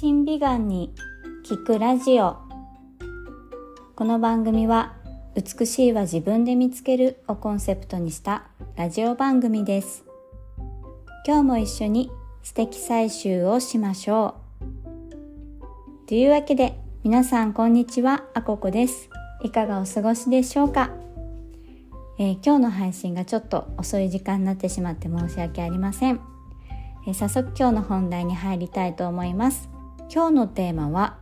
新美顔に聞くラジオ。この番組は美しいは自分で見つけるをコンセプトにしたラジオ番組です。今日も一緒に素敵採集をしましょう。というわけで皆さんこんにちはあここです。いかがお過ごしでしょうか、えー、今日の配信がちょっと遅い時間になってしまって申し訳ありません、えー、早速今日の本題に入りたいと思います。今日のテーマは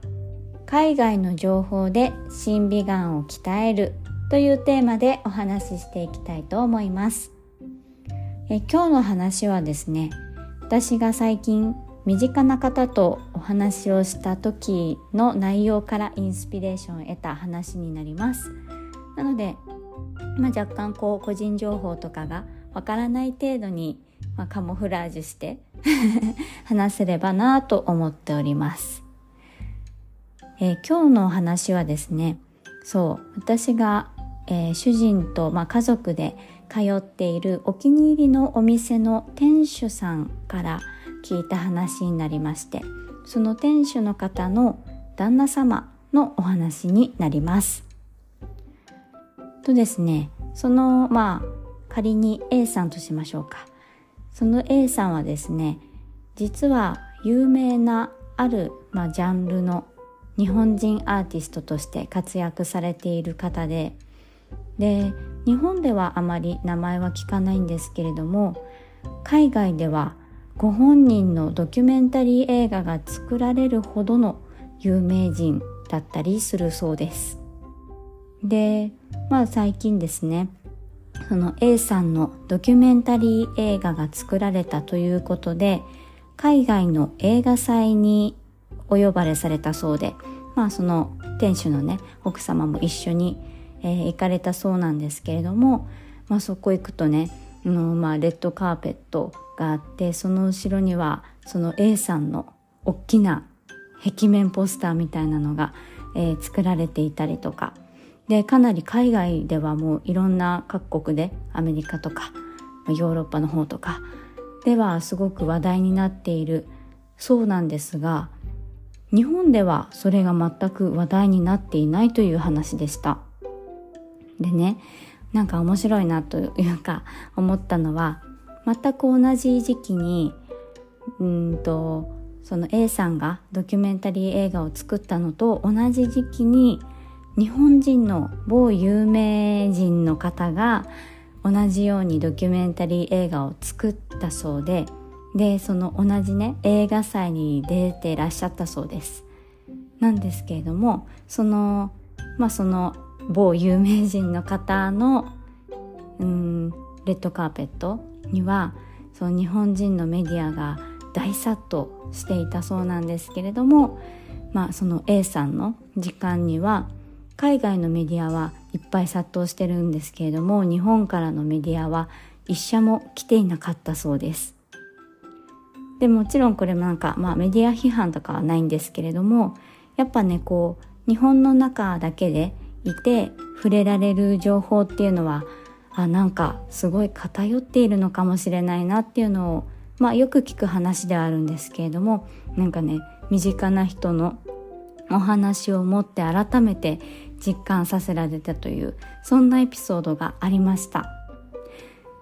海外の情報で審美眼を鍛えるというテーマでお話ししていきたいと思います。え今日の話はですね私が最近身近な方とお話をした時の内容からインスピレーションを得た話になります。なので、まあ、若干こう個人情報とかがわからない程度に、まあ、カモフラージュして 話せればなと思っております、えー、今日のお話はですねそう私が、えー、主人と、まあ、家族で通っているお気に入りのお店の店主さんから「聞いた話になりましてその店主の方の旦那様のお話になります。とですねそのまあ仮に A さんとしましょうかその A さんはですね実は有名なある、まあ、ジャンルの日本人アーティストとして活躍されている方でで日本ではあまり名前は聞かないんですけれども海外ではご本人のドキュメンタリー映画が作られるほどの有名人だったりするそうです。で、まあ最近ですね、その A さんのドキュメンタリー映画が作られたということで、海外の映画祭にお呼ばれされたそうで、まあその店主のね、奥様も一緒に、えー、行かれたそうなんですけれども、まあそこ行くとね、のまあレッドカーペットがあってその後ろにはその A さんの大きな壁面ポスターみたいなのが、えー、作られていたりとかでかなり海外ではもういろんな各国でアメリカとかヨーロッパの方とかではすごく話題になっているそうなんですが日本ではそれが全く話題になっていないという話でした。でねなんか面白いなというか思ったのは全く同じ時期にうんとその A さんがドキュメンタリー映画を作ったのと同じ時期に日本人の某有名人の方が同じようにドキュメンタリー映画を作ったそうででその同じね映画祭に出てらっしゃったそうです。なんですけれどもそのまあその某有名人の方のうんレッドカーペットにはその日本人のメディアが大殺到していたそうなんですけれども、まあ、その A さんの時間には海外のメディアはいっぱい殺到してるんですけれども日本からのメディアは一社も来ていなかったそうです。でもちろんこれもなんか、まあ、メディア批判とかはないんですけれどもやっぱねこう日本の中だけでいて触れられる情報っていうのはあなんかすごい偏っているのかもしれないなっていうのを、まあ、よく聞く話ではあるんですけれどもなんかね身近な人のお話を持って改めて実感させられたというそんなエピソードがありました。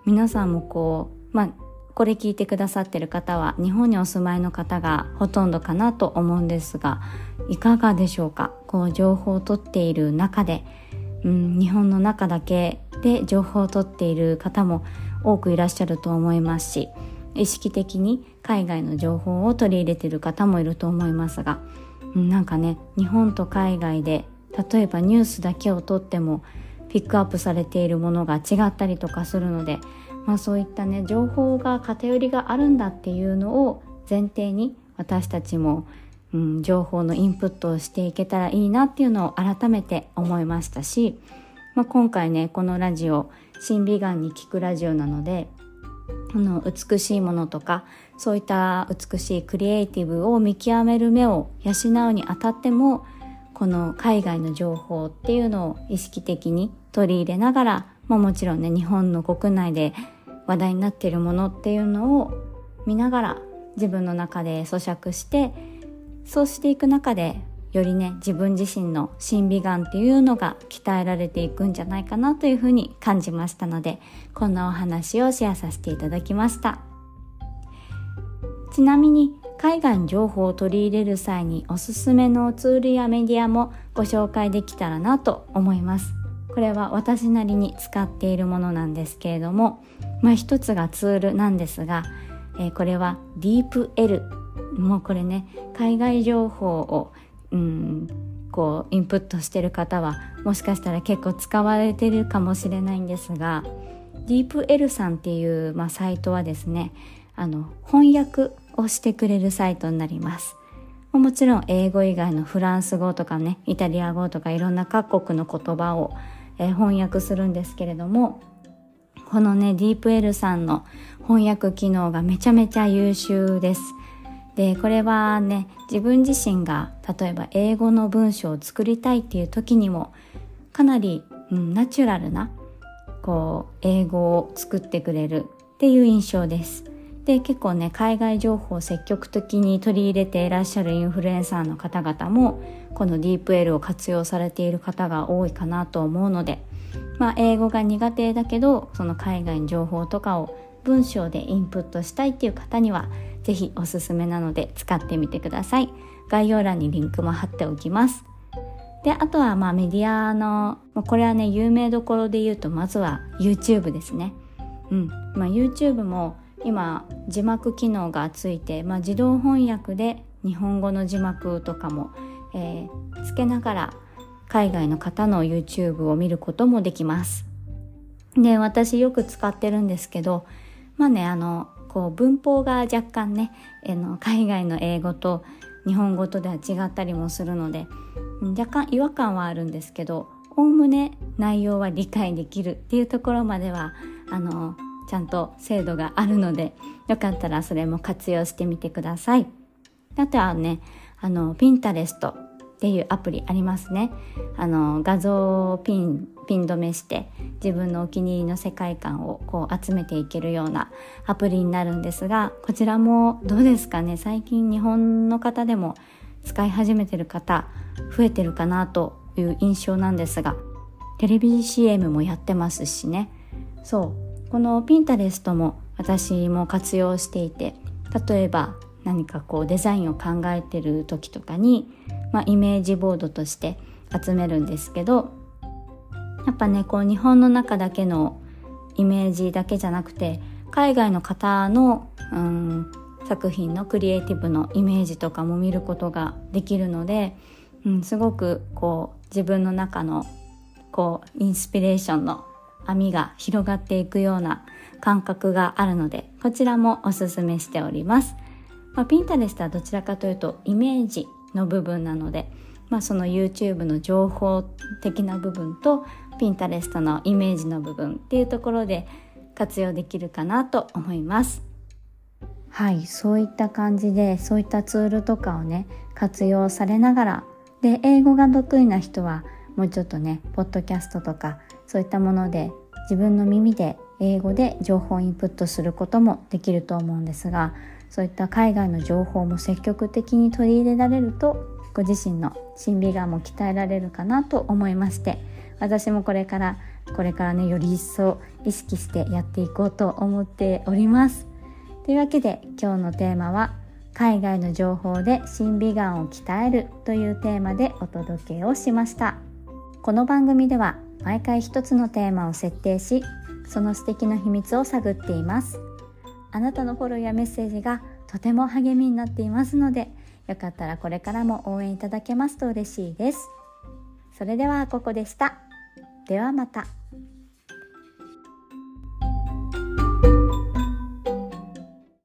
皆さんもこうまあこれ聞いてくださってる方は日本にお住まいの方がほとんどかなと思うんですがいかがでしょうか？こう情報を取っている中で、うん、日本の中だけで情報を取っている方も多くいらっしゃると思いますし意識的に海外の情報を取り入れている方もいると思いますがなんかね日本と海外で例えばニュースだけをとってもピックアップされているものが違ったりとかするので、まあ、そういったね情報が偏りがあるんだっていうのを前提に私たちも、うん、情報のインプットをしていけたらいいなっていうのを改めて思いましたしまあ、今回ねこのラジオ審美眼に聞くラジオなのでこの美しいものとかそういった美しいクリエイティブを見極める目を養うにあたってもこの海外の情報っていうのを意識的に取り入れながら、まあ、もちろんね日本の国内で話題になっているものっていうのを見ながら自分の中で咀嚼してそうしていく中でよりね自分自身の審美眼っていうのが鍛えられていくんじゃないかなというふうに感じましたのでこんなお話をシェアさせていただきました。ちなみに海外の情報を取り入れる際におすすめのツールやメディアもご紹介できたらなと思います。これは私なりに使っているものなんですけれども、まあ、一つがツールなんですが、えー、これは DeepL もうこれね海外情報をうんこうインプットしてる方はもしかしたら結構使われてるかもしれないんですが DeepL さんっていう、まあ、サイトはですねあの翻訳をしてくれるサイトになりますもちろん英語以外のフランス語とかねイタリア語とかいろんな各国の言葉をえ、翻訳するんですけれどもこのね DeepL さんの翻訳機能がめちゃめちゃ優秀です。でこれはね自分自身が例えば英語の文章を作りたいっていう時にもかなり、うん、ナチュラルなこう英語を作ってくれるっていう印象です。で結構ね海外情報を積極的に取り入れていらっしゃるインフルエンサーの方々もこの DeepL を活用されている方が多いかなと思うので、まあ、英語が苦手だけどその海外の情報とかを文章でインプットしたいっていう方には是非おすすめなので使ってみてください。概要欄にリンクも貼っておきます。であとはまあメディアのこれはね有名どころで言うとまずは YouTube ですね。うん。まあ、YouTube も今字幕機能がついて、まあ、自動翻訳で日本語の字幕とかも、えー、つけながら海外の方の YouTube を見ることもできます。で私よく使ってるんですけどまあねあのこう文法が若干ね、えの海外の英語と日本語とでは違ったりもするので若干違和感はあるんですけどおおむね内容は理解できるっていうところまではあのちゃんと精度があるのでよかったらそれも活用してみてください。あとはねあのピンタレストっていうアプリありますね。あの画像をピンピン止めして自分のお気に入りの世界観をこう集めていけるようなアプリになるんですがこちらもどうですかね？最近日本の方でも使い始めてる方増えてるかなという印象なんですがテレビ CM もやってますしね。そう。このピンタレストも私も活用していて例えば何かこうデザインを考えてる時とかに、まあ、イメージボードとして集めるんですけどやっぱねこう日本の中だけのイメージだけじゃなくて海外の方の、うん、作品のクリエイティブのイメージとかも見ることができるので、うん、すごくこう自分の中のこうインスピレーションの網が広がっていくような感覚があるのでこちらもおすすめしております、まあ、ピンタレストはどちらかというとイメージの部分なので、まあ、その YouTube の情報的な部分とピンタレストのイメージの部分っていうところで活用できるかなと思います。はいそういった感じでそういったツールとかをね活用されながらで英語が得意な人はもうちょっとねポッドキャストとかそういったもので自分の耳で英語で情報をインプットすることもできると思うんですがそういった海外の情報も積極的に取り入れられるとご自身の審美眼も鍛えられるかなと思いまして私もこれからこれからねより一層意識してやっていこうと思っております。というわけで今日のテーマは海外の情報で審美眼を鍛えるというテーマでお届けをしました。この番組では毎回一つのテーマを設定しその素敵な秘密を探っています。あなたのフォローやメッセージがとても励みになっていますのでよかったらこれからも応援いただけますと嬉しいです。それではここでした。ではまた。